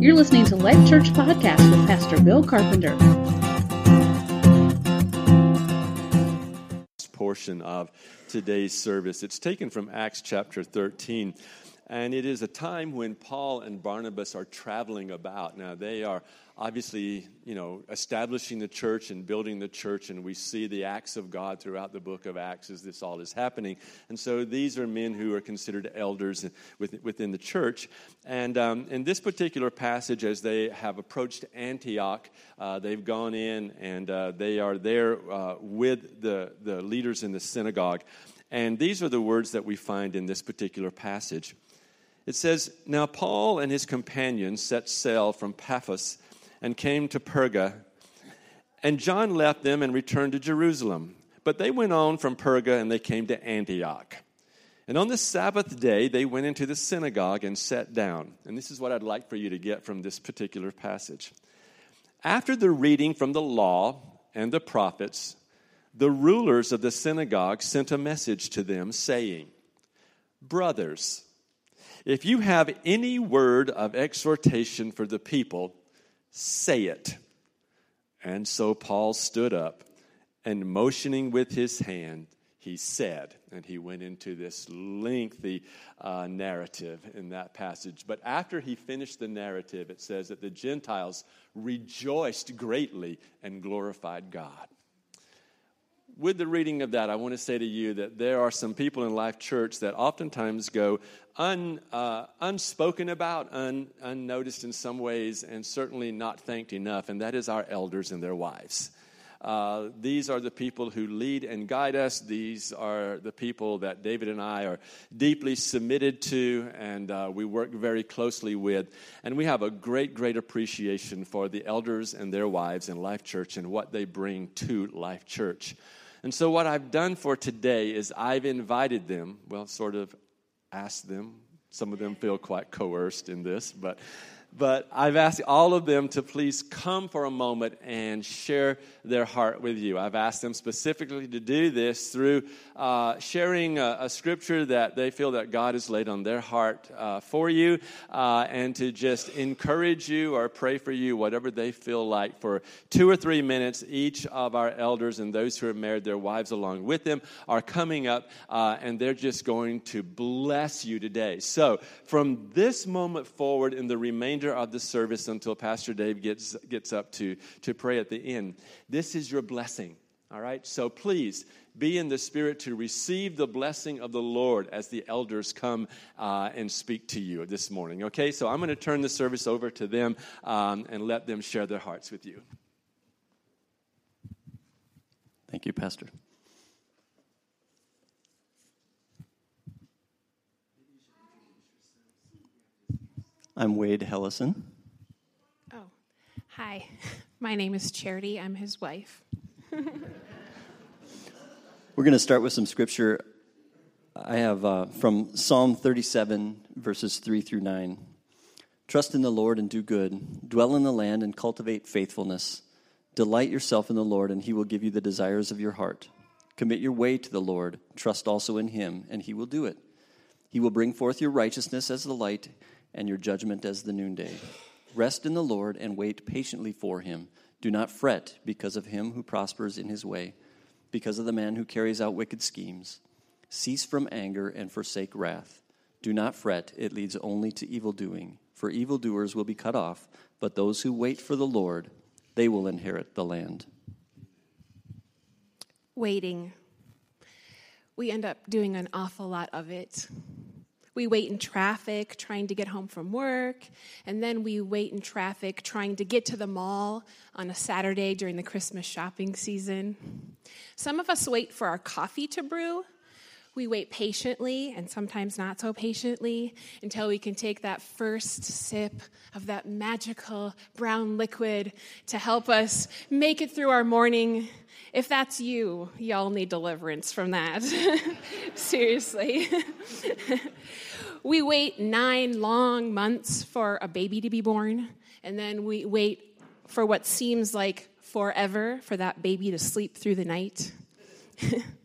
You're listening to Life Church Podcast with Pastor Bill Carpenter. Portion of today's service. It's taken from Acts chapter 13. And it is a time when Paul and Barnabas are traveling about. Now, they are obviously, you know, establishing the church and building the church, and we see the acts of God throughout the book of Acts as this all is happening. And so these are men who are considered elders within the church. And um, in this particular passage, as they have approached Antioch, uh, they've gone in and uh, they are there uh, with the, the leaders in the synagogue. And these are the words that we find in this particular passage. It says, Now Paul and his companions set sail from Paphos and came to Perga. And John left them and returned to Jerusalem. But they went on from Perga and they came to Antioch. And on the Sabbath day, they went into the synagogue and sat down. And this is what I'd like for you to get from this particular passage. After the reading from the law and the prophets, the rulers of the synagogue sent a message to them saying, Brothers, if you have any word of exhortation for the people, say it. And so Paul stood up and motioning with his hand, he said, and he went into this lengthy uh, narrative in that passage. But after he finished the narrative, it says that the Gentiles rejoiced greatly and glorified God with the reading of that, I want to say to you that there are some people in Life Church that oftentimes go un, uh, unspoken about, un, unnoticed in some ways, and certainly not thanked enough, and that is our elders and their wives. Uh, these are the people who lead and guide us. These are the people that David and I are deeply submitted to and uh, we work very closely with. And we have a great, great appreciation for the elders and their wives in Life Church and what they bring to Life Church. And so, what I've done for today is I've invited them, well, sort of asked them. Some of them feel quite coerced in this, but but I've asked all of them to please come for a moment and share their heart with you. I've asked them specifically to do this through uh, sharing a, a, scripture that they feel that God has laid on their heart uh, for you, uh, and to just encourage you or pray for you, whatever they feel like, for two or three minutes. Each of our elders and those who have married their wives along with them are coming up, uh, and they're just going to bless you today. So, from this moment forward, in the remainder remainder of the service until Pastor Dave gets, gets up to, to pray at the end. This is your blessing, all right? So please be in the spirit to receive the blessing of the Lord as the elders come uh, and speak to you this morning, okay? So I'm going to turn the service over to them um, and let them share their hearts with you. Thank you, Pastor. I'm Wade Hellison. Oh, hi. My name is Charity. I'm his wife. We're going to start with some scripture. I have uh, from Psalm 37, verses 3 through 9. Trust in the Lord and do good. Dwell in the land and cultivate faithfulness. Delight yourself in the Lord, and he will give you the desires of your heart. Commit your way to the Lord. Trust also in him, and he will do it. He will bring forth your righteousness as the light and your judgment as the noonday. Rest in the Lord and wait patiently for him. Do not fret because of him who prospers in his way, because of the man who carries out wicked schemes. Cease from anger and forsake wrath. Do not fret, it leads only to evil doing. For evildoers will be cut off, but those who wait for the Lord, they will inherit the land. Waiting. We end up doing an awful lot of it. We wait in traffic trying to get home from work, and then we wait in traffic trying to get to the mall on a Saturday during the Christmas shopping season. Some of us wait for our coffee to brew. We wait patiently and sometimes not so patiently until we can take that first sip of that magical brown liquid to help us make it through our morning. If that's you, y'all need deliverance from that. Seriously. we wait nine long months for a baby to be born, and then we wait for what seems like forever for that baby to sleep through the night.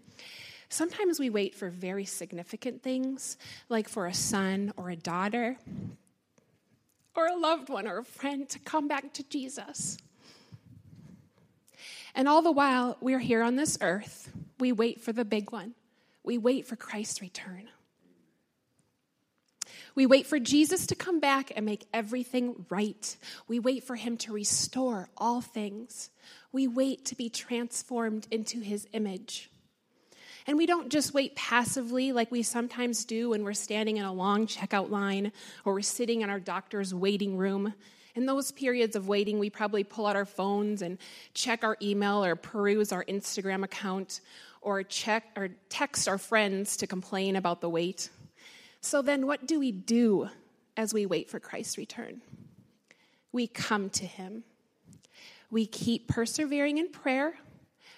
Sometimes we wait for very significant things, like for a son or a daughter. or a loved one or a friend to come back to Jesus. And all the while we're here on this earth, we wait for the big one. We wait for Christ's return. We wait for Jesus to come back and make everything right. We wait for him to restore all things. We wait to be transformed into his image. And we don't just wait passively like we sometimes do when we're standing in a long checkout line or we're sitting in our doctor's waiting room. In those periods of waiting, we probably pull out our phones and check our email or peruse our Instagram account or check or text our friends to complain about the wait. So then what do we do as we wait for Christ's return? We come to him. We keep persevering in prayer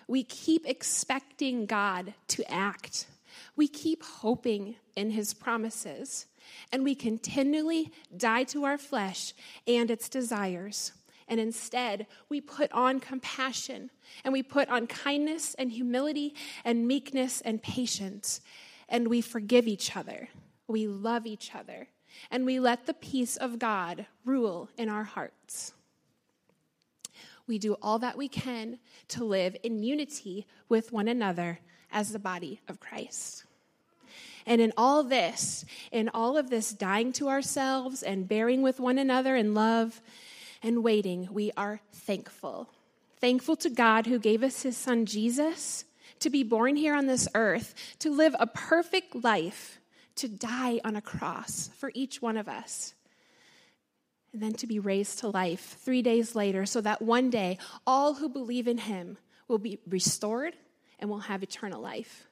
we keep expecting God to act. We keep hoping in his promises. And we continually die to our flesh and its desires. And instead, we put on compassion and we put on kindness and humility and meekness and patience. And we forgive each other. We love each other. And we let the peace of God rule in our hearts we do all that we can to live in unity with one another as the body of Christ. And in all this, in all of this dying to ourselves and bearing with one another in love and waiting, we are thankful. Thankful to God who gave us his son Jesus to be born here on this earth, to live a perfect life, to die on a cross for each one of us and then to be raised to life three days later, so that one day all who believe in him will be restored and will have eternal life.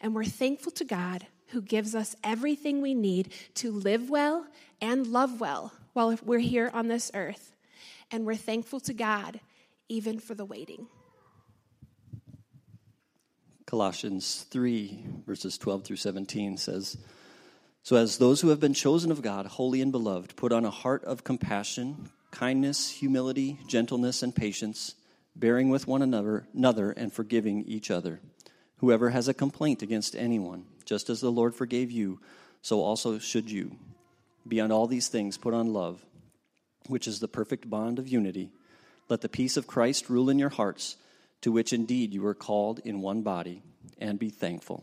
And we're thankful to God who gives us everything we need to live well and love well while we're here on this earth. And we're thankful to God even for the waiting. Colossians 3, verses 12 through 17 says, so, as those who have been chosen of God, holy and beloved, put on a heart of compassion, kindness, humility, gentleness, and patience, bearing with one another, another and forgiving each other. Whoever has a complaint against anyone, just as the Lord forgave you, so also should you. Beyond all these things, put on love, which is the perfect bond of unity. Let the peace of Christ rule in your hearts, to which indeed you are called in one body, and be thankful.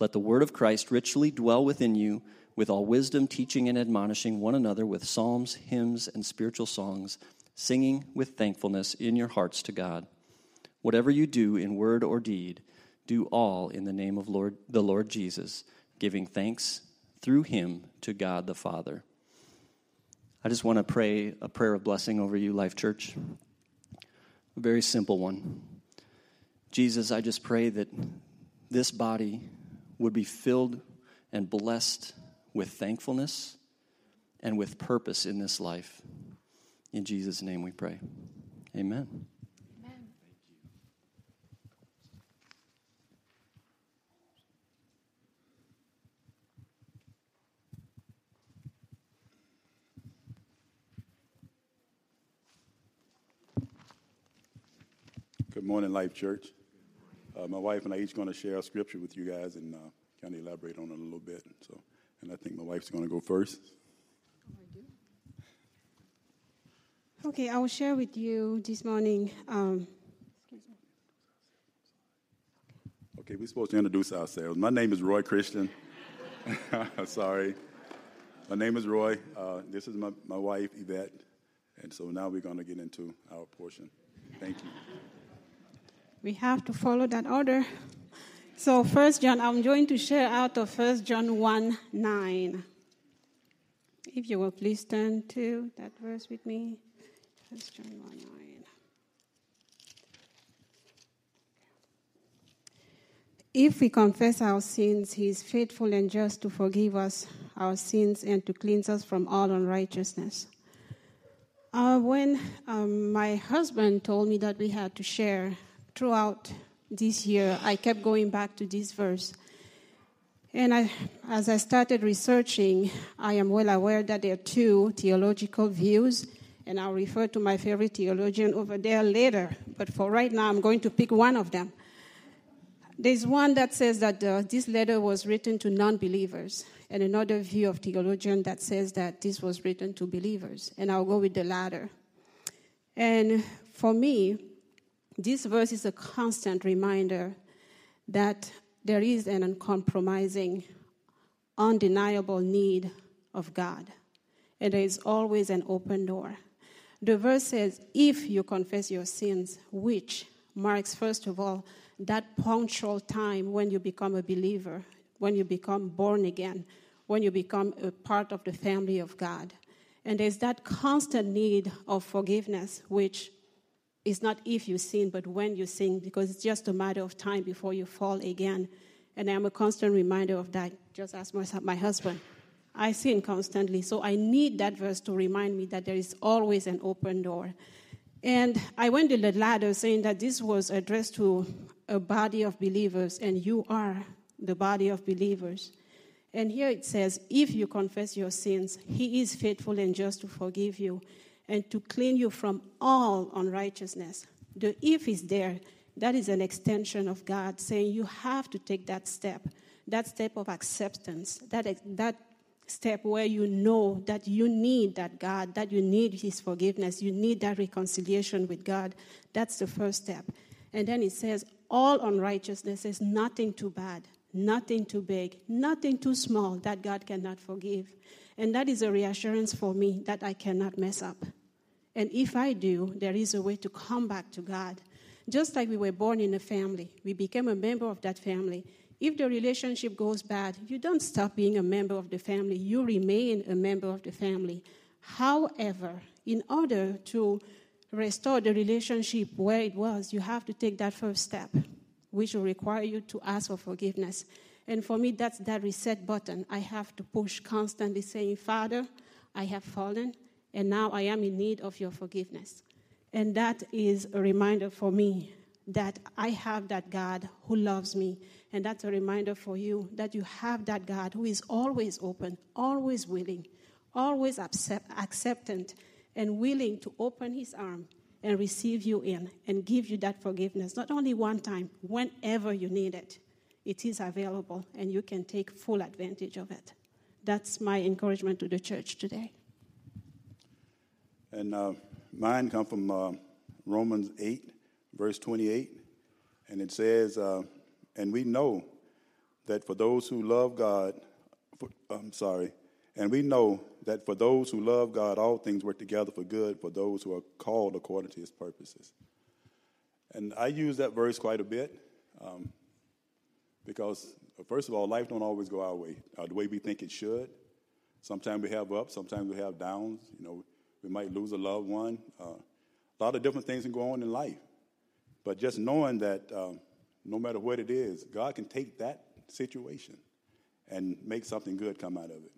Let the word of Christ richly dwell within you with all wisdom, teaching and admonishing one another with psalms, hymns, and spiritual songs, singing with thankfulness in your hearts to God. Whatever you do in word or deed, do all in the name of Lord, the Lord Jesus, giving thanks through him to God the Father. I just want to pray a prayer of blessing over you, Life Church. A very simple one. Jesus, I just pray that this body would be filled and blessed with thankfulness and with purpose in this life. In Jesus' name we pray. Amen. Amen. Good morning, Life Church. Uh, my wife and I each going to share a scripture with you guys and uh, kind of elaborate on it a little bit. So, and I think my wife's going to go first. Okay, I will share with you this morning. Um, okay, we're supposed to introduce ourselves. My name is Roy Christian. Sorry. My name is Roy. Uh, this is my, my wife, Yvette. And so now we're going to get into our portion. Thank you we have to follow that order. So, First John, I'm going to share out of First John 1 9. If you will please turn to that verse with me. First John 1 9. If we confess our sins, he is faithful and just to forgive us our sins and to cleanse us from all unrighteousness. Uh, when um, my husband told me that we had to share throughout this year, I kept going back to this verse. And I, as I started researching, I am well aware that there are two theological views, and I'll refer to my favorite theologian over there later. But for right now, I'm going to pick one of them. There's one that says that uh, this letter was written to non believers, and another view of theologian that says that this was written to believers. And I'll go with the latter. And for me, this verse is a constant reminder that there is an uncompromising, undeniable need of God. And there is always an open door. The verse says, if you confess your sins, which marks, first of all, that punctual time when you become a believer, when you become born again, when you become a part of the family of God. And there's that constant need of forgiveness, which is not if you sin, but when you sin, because it's just a matter of time before you fall again. And I'm a constant reminder of that. Just ask my husband. I sin constantly, so I need that verse to remind me that there is always an open door. And I went to the latter saying that this was addressed to a body of believers, and you are the body of believers. And here it says, if you confess your sins, he is faithful and just to forgive you and to clean you from all unrighteousness. The if is there. That is an extension of God saying you have to take that step, that step of acceptance, that, that step where you know that you need that God, that you need His forgiveness, you need that reconciliation with God. That's the first step. And then it says, all unrighteousness is nothing too bad, nothing too big, nothing too small that God cannot forgive. And that is a reassurance for me that I cannot mess up. And if I do, there is a way to come back to God. Just like we were born in a family, we became a member of that family. If the relationship goes bad, you don't stop being a member of the family, you remain a member of the family. However, in order to restore the relationship where it was, you have to take that first step, which will require you to ask for forgiveness. And for me, that's that reset button. I have to push constantly saying, Father, I have fallen, and now I am in need of your forgiveness. And that is a reminder for me that I have that God who loves me and that's a reminder for you that you have that God who is always open, always willing, always accept, acceptant, and willing to open his arm and receive you in and give you that forgiveness. Not only one time, whenever you need it, it is available and you can take full advantage of it. That's my encouragement to the church today. And uh, mine come from uh, Romans 8, verse 28. And it says, uh, and we know that for those who love God, for, I'm sorry, and we know that for those who love God, all things work together for good for those who are called according to his purposes. And I use that verse quite a bit um, because, first of all, life don't always go our way, uh, the way we think it should. Sometimes we have ups, sometimes we have downs. You know, we might lose a loved one. Uh, a lot of different things can go on in life. But just knowing that um, no matter what it is, God can take that situation and make something good come out of it.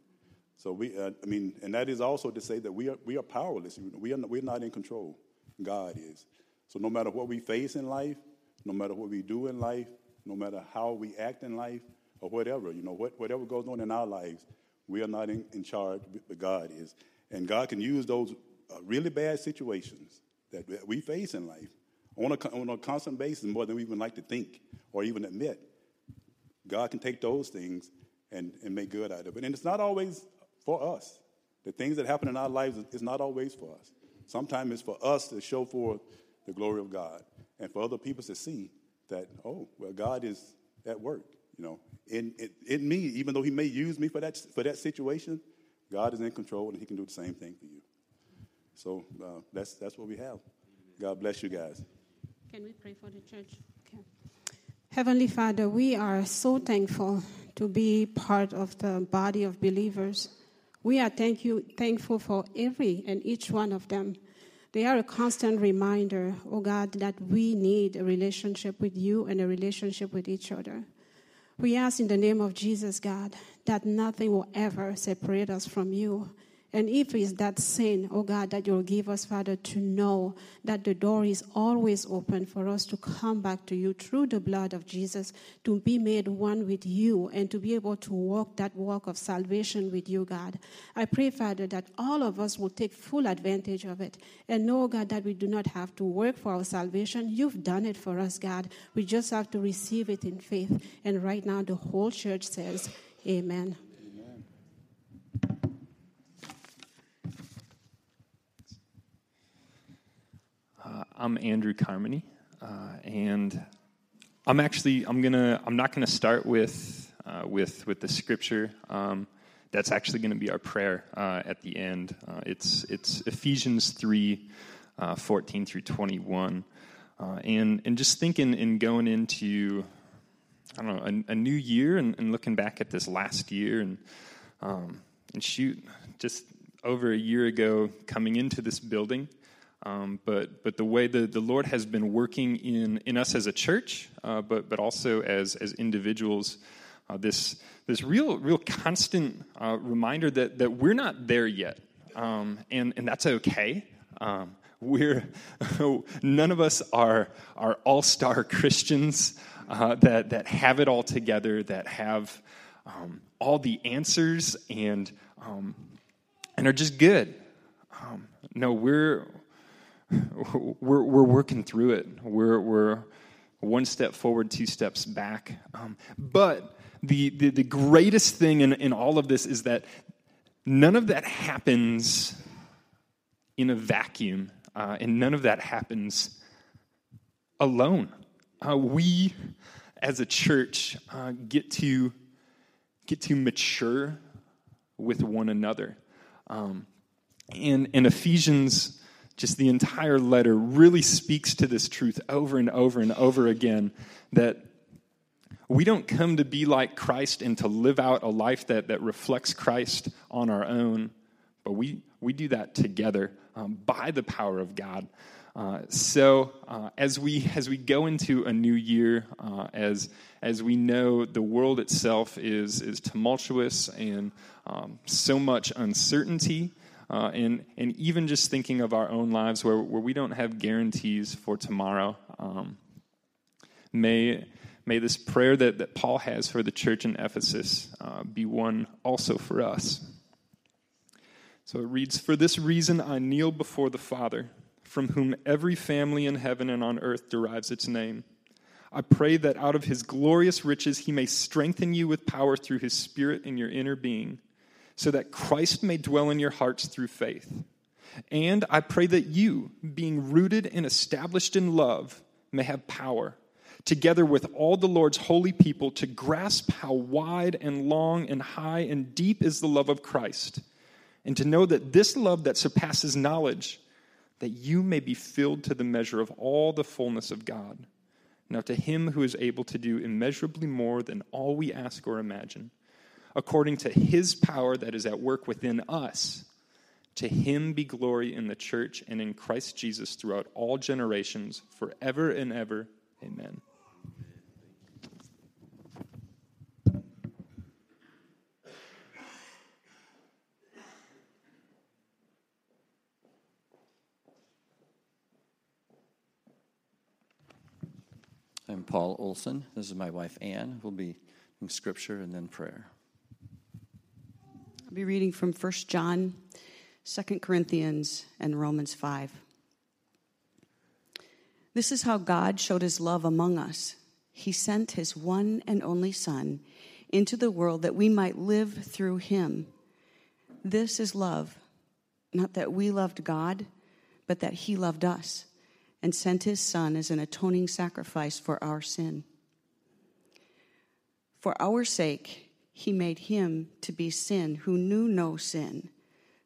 So we, uh, I mean, and that is also to say that we are we are powerless. We are we're not in control. God is. So no matter what we face in life, no matter what we do in life, no matter how we act in life, or whatever, you know, what, whatever goes on in our lives, we are not in, in charge, but God is. And God can use those uh, really bad situations that we face in life on a, on a constant basis more than we even like to think or even admit. God can take those things and, and make good out of it. And it's not always for us. The things that happen in our lives is not always for us. Sometimes it's for us to show forth the glory of God and for other people to see that, oh, well, God is at work, you know, in, in, in me, even though he may use me for that, for that situation, God is in control and he can do the same thing for you. So uh, that's, that's what we have. God bless you guys. Can we pray for the church? Okay. Heavenly Father, we are so thankful to be part of the body of believers. We are thank you, thankful for every and each one of them. They are a constant reminder, oh God, that we need a relationship with you and a relationship with each other. We ask in the name of Jesus, God, that nothing will ever separate us from you and if it's that sin, oh God, that you'll give us, Father, to know that the door is always open for us to come back to you through the blood of Jesus, to be made one with you, and to be able to walk that walk of salvation with you, God. I pray, Father, that all of us will take full advantage of it and know, God, that we do not have to work for our salvation. You've done it for us, God. We just have to receive it in faith. And right now, the whole church says, Amen. I'm Andrew Carmody, uh, and I'm actually I'm gonna I'm not gonna start with uh, with with the scripture. Um, that's actually going to be our prayer uh, at the end. Uh, it's it's Ephesians three, uh, 14 through twenty one, uh, and and just thinking and going into I don't know a, a new year and, and, looking back at this last year and um, and shoot just over a year ago coming into this building. Um, but but the way the, the Lord has been working in, in us as a church, uh, but but also as as individuals, uh, this this real real constant uh, reminder that that we're not there yet, um, and and that's okay. Um, we're none of us are are all star Christians uh, that that have it all together, that have um, all the answers and um, and are just good. Um, no, we're we're, we're working through it. We're, we're one step forward, two steps back. Um, but the, the, the, greatest thing in, in all of this is that none of that happens in a vacuum, uh, and none of that happens alone. Uh, we, as a church, uh, get to get to mature with one another. Um, and, and Ephesians just the entire letter really speaks to this truth over and over and over again that we don't come to be like Christ and to live out a life that, that reflects Christ on our own, but we, we do that together um, by the power of God. Uh, so uh, as we as we go into a new year, uh, as as we know the world itself is is tumultuous and um, so much uncertainty, uh, and, and even just thinking of our own lives where, where we don't have guarantees for tomorrow. Um, may, may this prayer that, that Paul has for the church in Ephesus uh, be one also for us. So it reads For this reason I kneel before the Father, from whom every family in heaven and on earth derives its name. I pray that out of his glorious riches he may strengthen you with power through his Spirit in your inner being so that Christ may dwell in your hearts through faith. And I pray that you, being rooted and established in love, may have power, together with all the Lord's holy people, to grasp how wide and long and high and deep is the love of Christ, and to know that this love that surpasses knowledge, that you may be filled to the measure of all the fullness of God. Now, to him who is able to do immeasurably more than all we ask or imagine according to his power that is at work within us. To him be glory in the church and in Christ Jesus throughout all generations, forever and ever. Amen. I'm Paul Olson. This is my wife Anne. We'll be in scripture and then prayer. I'll be reading from 1 John, 2 Corinthians, and Romans 5. This is how God showed his love among us. He sent his one and only Son into the world that we might live through him. This is love, not that we loved God, but that he loved us and sent his Son as an atoning sacrifice for our sin. For our sake, he made him to be sin who knew no sin,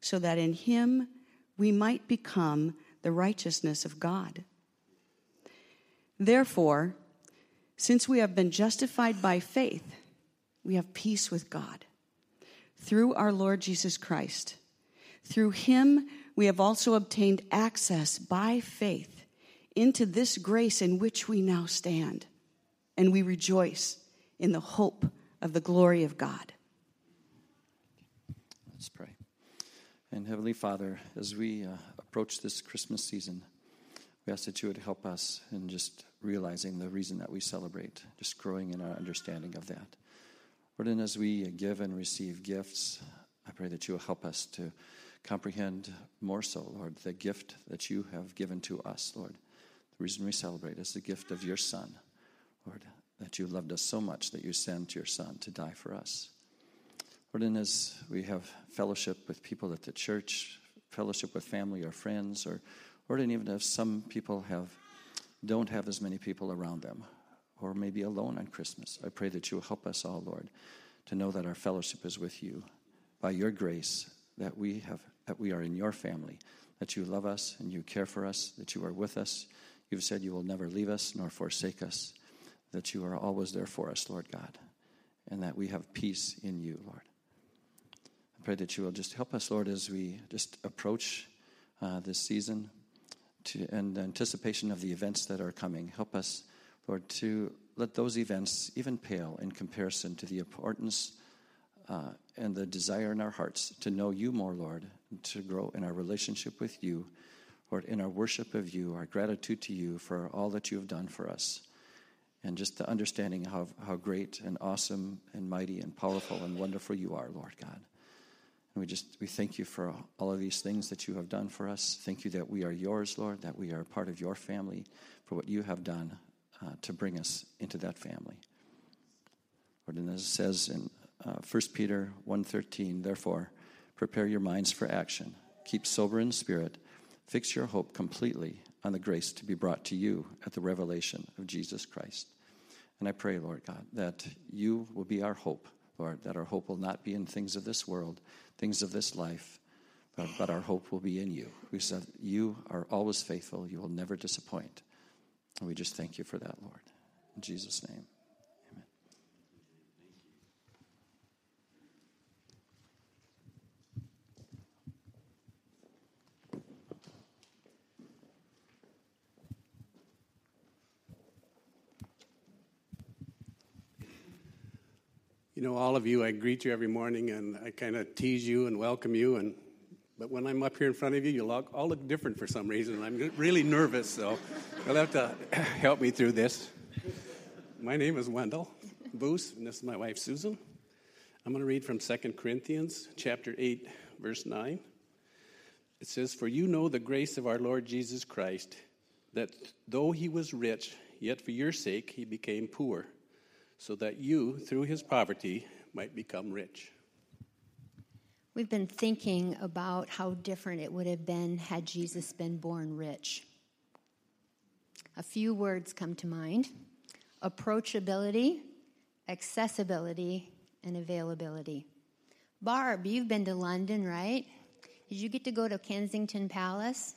so that in him we might become the righteousness of God. Therefore, since we have been justified by faith, we have peace with God through our Lord Jesus Christ. Through him, we have also obtained access by faith into this grace in which we now stand, and we rejoice in the hope of the glory of God. Let's pray. And Heavenly Father, as we uh, approach this Christmas season, we ask that you would help us in just realizing the reason that we celebrate, just growing in our understanding of that. Lord, and as we give and receive gifts, I pray that you will help us to comprehend more so, Lord, the gift that you have given to us, Lord. The reason we celebrate is the gift of your Son, Lord that you loved us so much that you sent your Son to die for us. Lord, and as we have fellowship with people at the church, fellowship with family or friends, or, Lord, and even if some people have don't have as many people around them, or maybe alone on Christmas, I pray that you help us all, Lord, to know that our fellowship is with you. By your grace, that we have that we are in your family, that you love us and you care for us, that you are with us. You've said you will never leave us nor forsake us, that you are always there for us, Lord God, and that we have peace in you, Lord. I pray that you will just help us, Lord, as we just approach uh, this season to, and anticipation of the events that are coming. Help us, Lord, to let those events even pale in comparison to the importance uh, and the desire in our hearts to know you more, Lord, to grow in our relationship with you, Lord, in our worship of you, our gratitude to you for all that you have done for us, and just the understanding how, how great and awesome and mighty and powerful and wonderful you are, Lord God. And we just we thank you for all of these things that you have done for us. Thank you that we are yours, Lord, that we are part of your family for what you have done uh, to bring us into that family. Lord, and as it says in uh, 1 Peter 1.13, therefore, prepare your minds for action. Keep sober in spirit. Fix your hope completely on the grace to be brought to you at the revelation of Jesus Christ. And I pray, Lord God, that you will be our hope, Lord, that our hope will not be in things of this world, things of this life, but, but our hope will be in you. We said, You are always faithful, you will never disappoint. And we just thank you for that, Lord. In Jesus' name. You know, all of you, I greet you every morning and I kind of tease you and welcome you. And but when I'm up here in front of you, you look, all look different for some reason. I'm really nervous, so you'll have to help me through this. My name is Wendell Boos, and this is my wife Susan. I'm going to read from 2 Corinthians chapter 8, verse 9. It says, For you know the grace of our Lord Jesus Christ, that though he was rich, yet for your sake he became poor so that you, through his poverty, might become rich. We've been thinking about how different it would have been had Jesus been born rich. A few words come to mind approachability, accessibility, and availability. Barb, you've been to London, right? Did you get to go to Kensington Palace?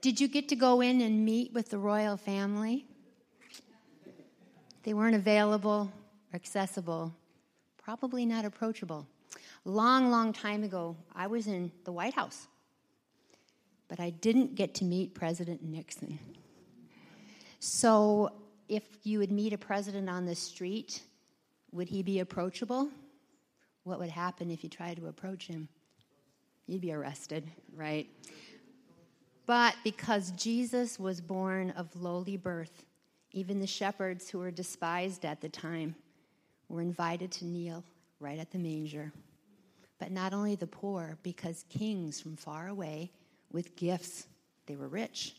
Did you get to go in and meet with the royal family? They weren't available or accessible, probably not approachable. Long, long time ago, I was in the White House, but I didn't get to meet President Nixon. So, if you would meet a president on the street, would he be approachable? What would happen if you tried to approach him? You'd be arrested, right? But because Jesus was born of lowly birth, even the shepherds who were despised at the time were invited to kneel right at the manger. But not only the poor, because kings from far away with gifts, they were rich,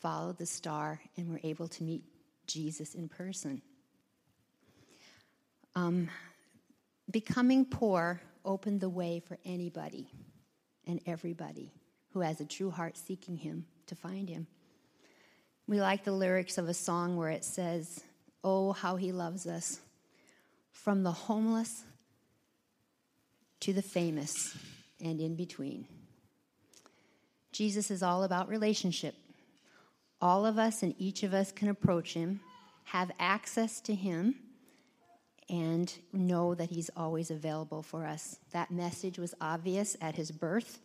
followed the star and were able to meet Jesus in person. Um, becoming poor opened the way for anybody and everybody who has a true heart seeking Him to find Him. We like the lyrics of a song where it says, Oh, how he loves us. From the homeless to the famous and in between. Jesus is all about relationship. All of us and each of us can approach him, have access to him, and know that he's always available for us. That message was obvious at his birth,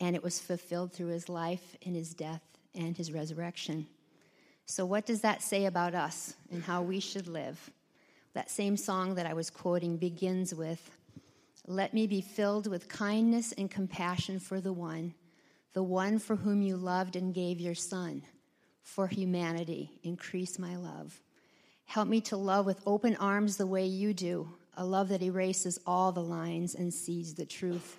and it was fulfilled through his life and his death and his resurrection. So, what does that say about us and how we should live? That same song that I was quoting begins with Let me be filled with kindness and compassion for the one, the one for whom you loved and gave your son. For humanity, increase my love. Help me to love with open arms the way you do, a love that erases all the lines and sees the truth.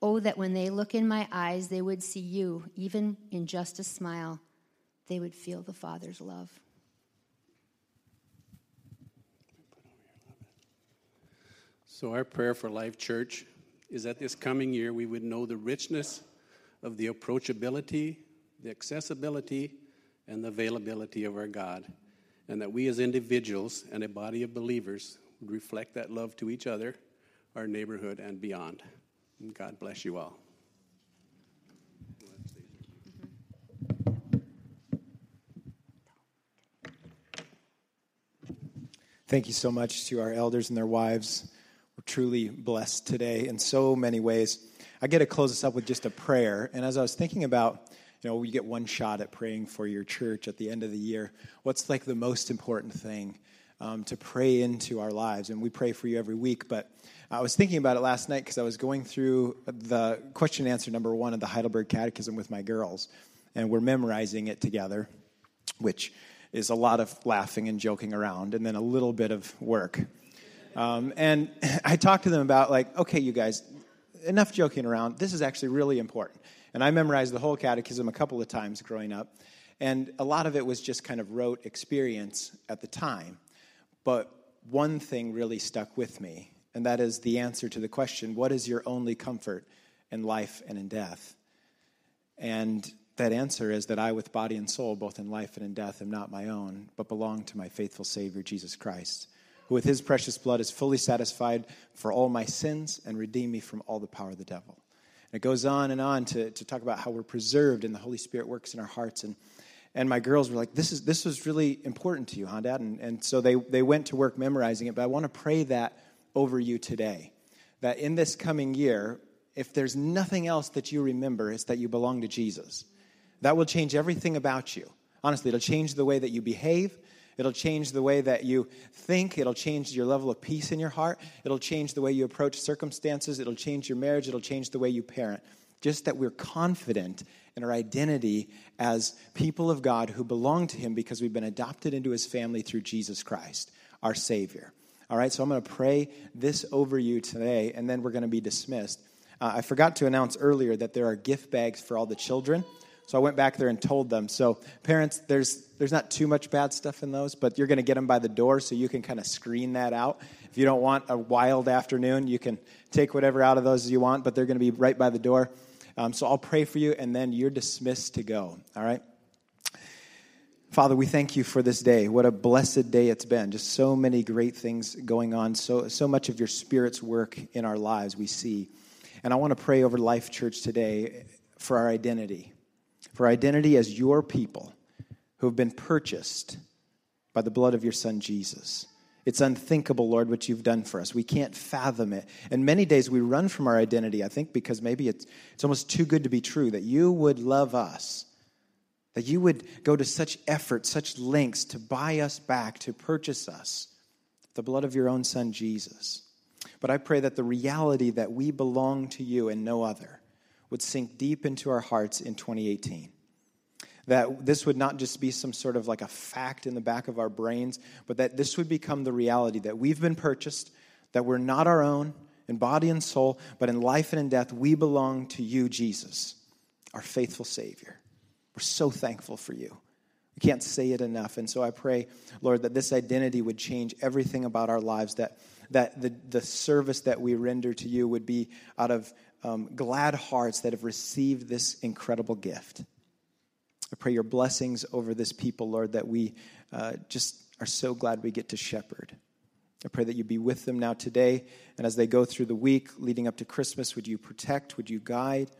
Oh, that when they look in my eyes, they would see you, even in just a smile they would feel the Father's love. So, our prayer for Life Church is that this coming year we would know the richness of the approachability, the accessibility, and the availability of our God. And that we as individuals and a body of believers would reflect that love to each other, our neighborhood, and beyond. And God bless you all. Thank you so much to our elders and their wives. We're truly blessed today in so many ways. I get to close this up with just a prayer. And as I was thinking about, you know, we get one shot at praying for your church at the end of the year. What's like the most important thing um, to pray into our lives? And we pray for you every week. But I was thinking about it last night because I was going through the question and answer number one of the Heidelberg Catechism with my girls. And we're memorizing it together, which is a lot of laughing and joking around and then a little bit of work. Um, and I talked to them about, like, okay, you guys, enough joking around. This is actually really important. And I memorized the whole catechism a couple of times growing up. And a lot of it was just kind of rote experience at the time. But one thing really stuck with me, and that is the answer to the question what is your only comfort in life and in death? And that answer is that I, with body and soul, both in life and in death, am not my own, but belong to my faithful Savior, Jesus Christ, who with his precious blood is fully satisfied for all my sins and redeemed me from all the power of the devil. And it goes on and on to, to talk about how we're preserved and the Holy Spirit works in our hearts. And, and my girls were like, this, is, this was really important to you, huh, Dad? And, and so they, they went to work memorizing it. But I want to pray that over you today. That in this coming year, if there's nothing else that you remember, it's that you belong to Jesus that will change everything about you. Honestly, it'll change the way that you behave. It'll change the way that you think. It'll change your level of peace in your heart. It'll change the way you approach circumstances. It'll change your marriage. It'll change the way you parent. Just that we're confident in our identity as people of God who belong to Him because we've been adopted into His family through Jesus Christ, our Savior. All right, so I'm going to pray this over you today, and then we're going to be dismissed. Uh, I forgot to announce earlier that there are gift bags for all the children. So I went back there and told them. So parents, there's there's not too much bad stuff in those, but you're going to get them by the door, so you can kind of screen that out. If you don't want a wild afternoon, you can take whatever out of those you want, but they're going to be right by the door. Um, so I'll pray for you, and then you're dismissed to go. All right. Father, we thank you for this day. What a blessed day it's been. Just so many great things going on. So so much of your Spirit's work in our lives we see. And I want to pray over Life Church today for our identity for identity as your people who have been purchased by the blood of your Son Jesus. It's unthinkable, Lord, what you've done for us. We can't fathom it. And many days we run from our identity, I think, because maybe it's, it's almost too good to be true that you would love us, that you would go to such effort, such lengths to buy us back, to purchase us, the blood of your own Son, Jesus. But I pray that the reality that we belong to you and no other would sink deep into our hearts in 2018. That this would not just be some sort of like a fact in the back of our brains, but that this would become the reality that we've been purchased, that we're not our own in body and soul, but in life and in death, we belong to you, Jesus, our faithful Savior. We're so thankful for you. We can't say it enough. And so I pray, Lord, that this identity would change everything about our lives, that, that the, the service that we render to you would be out of um, glad hearts that have received this incredible gift. I pray your blessings over this people, Lord, that we uh, just are so glad we get to shepherd. I pray that you be with them now today, and as they go through the week leading up to Christmas, would you protect, would you guide?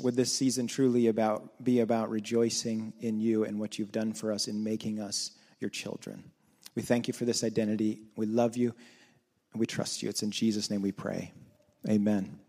Would this season truly about, be about rejoicing in you and what you've done for us in making us your children? We thank you for this identity. We love you, and we trust you. It's in Jesus' name we pray. Amen.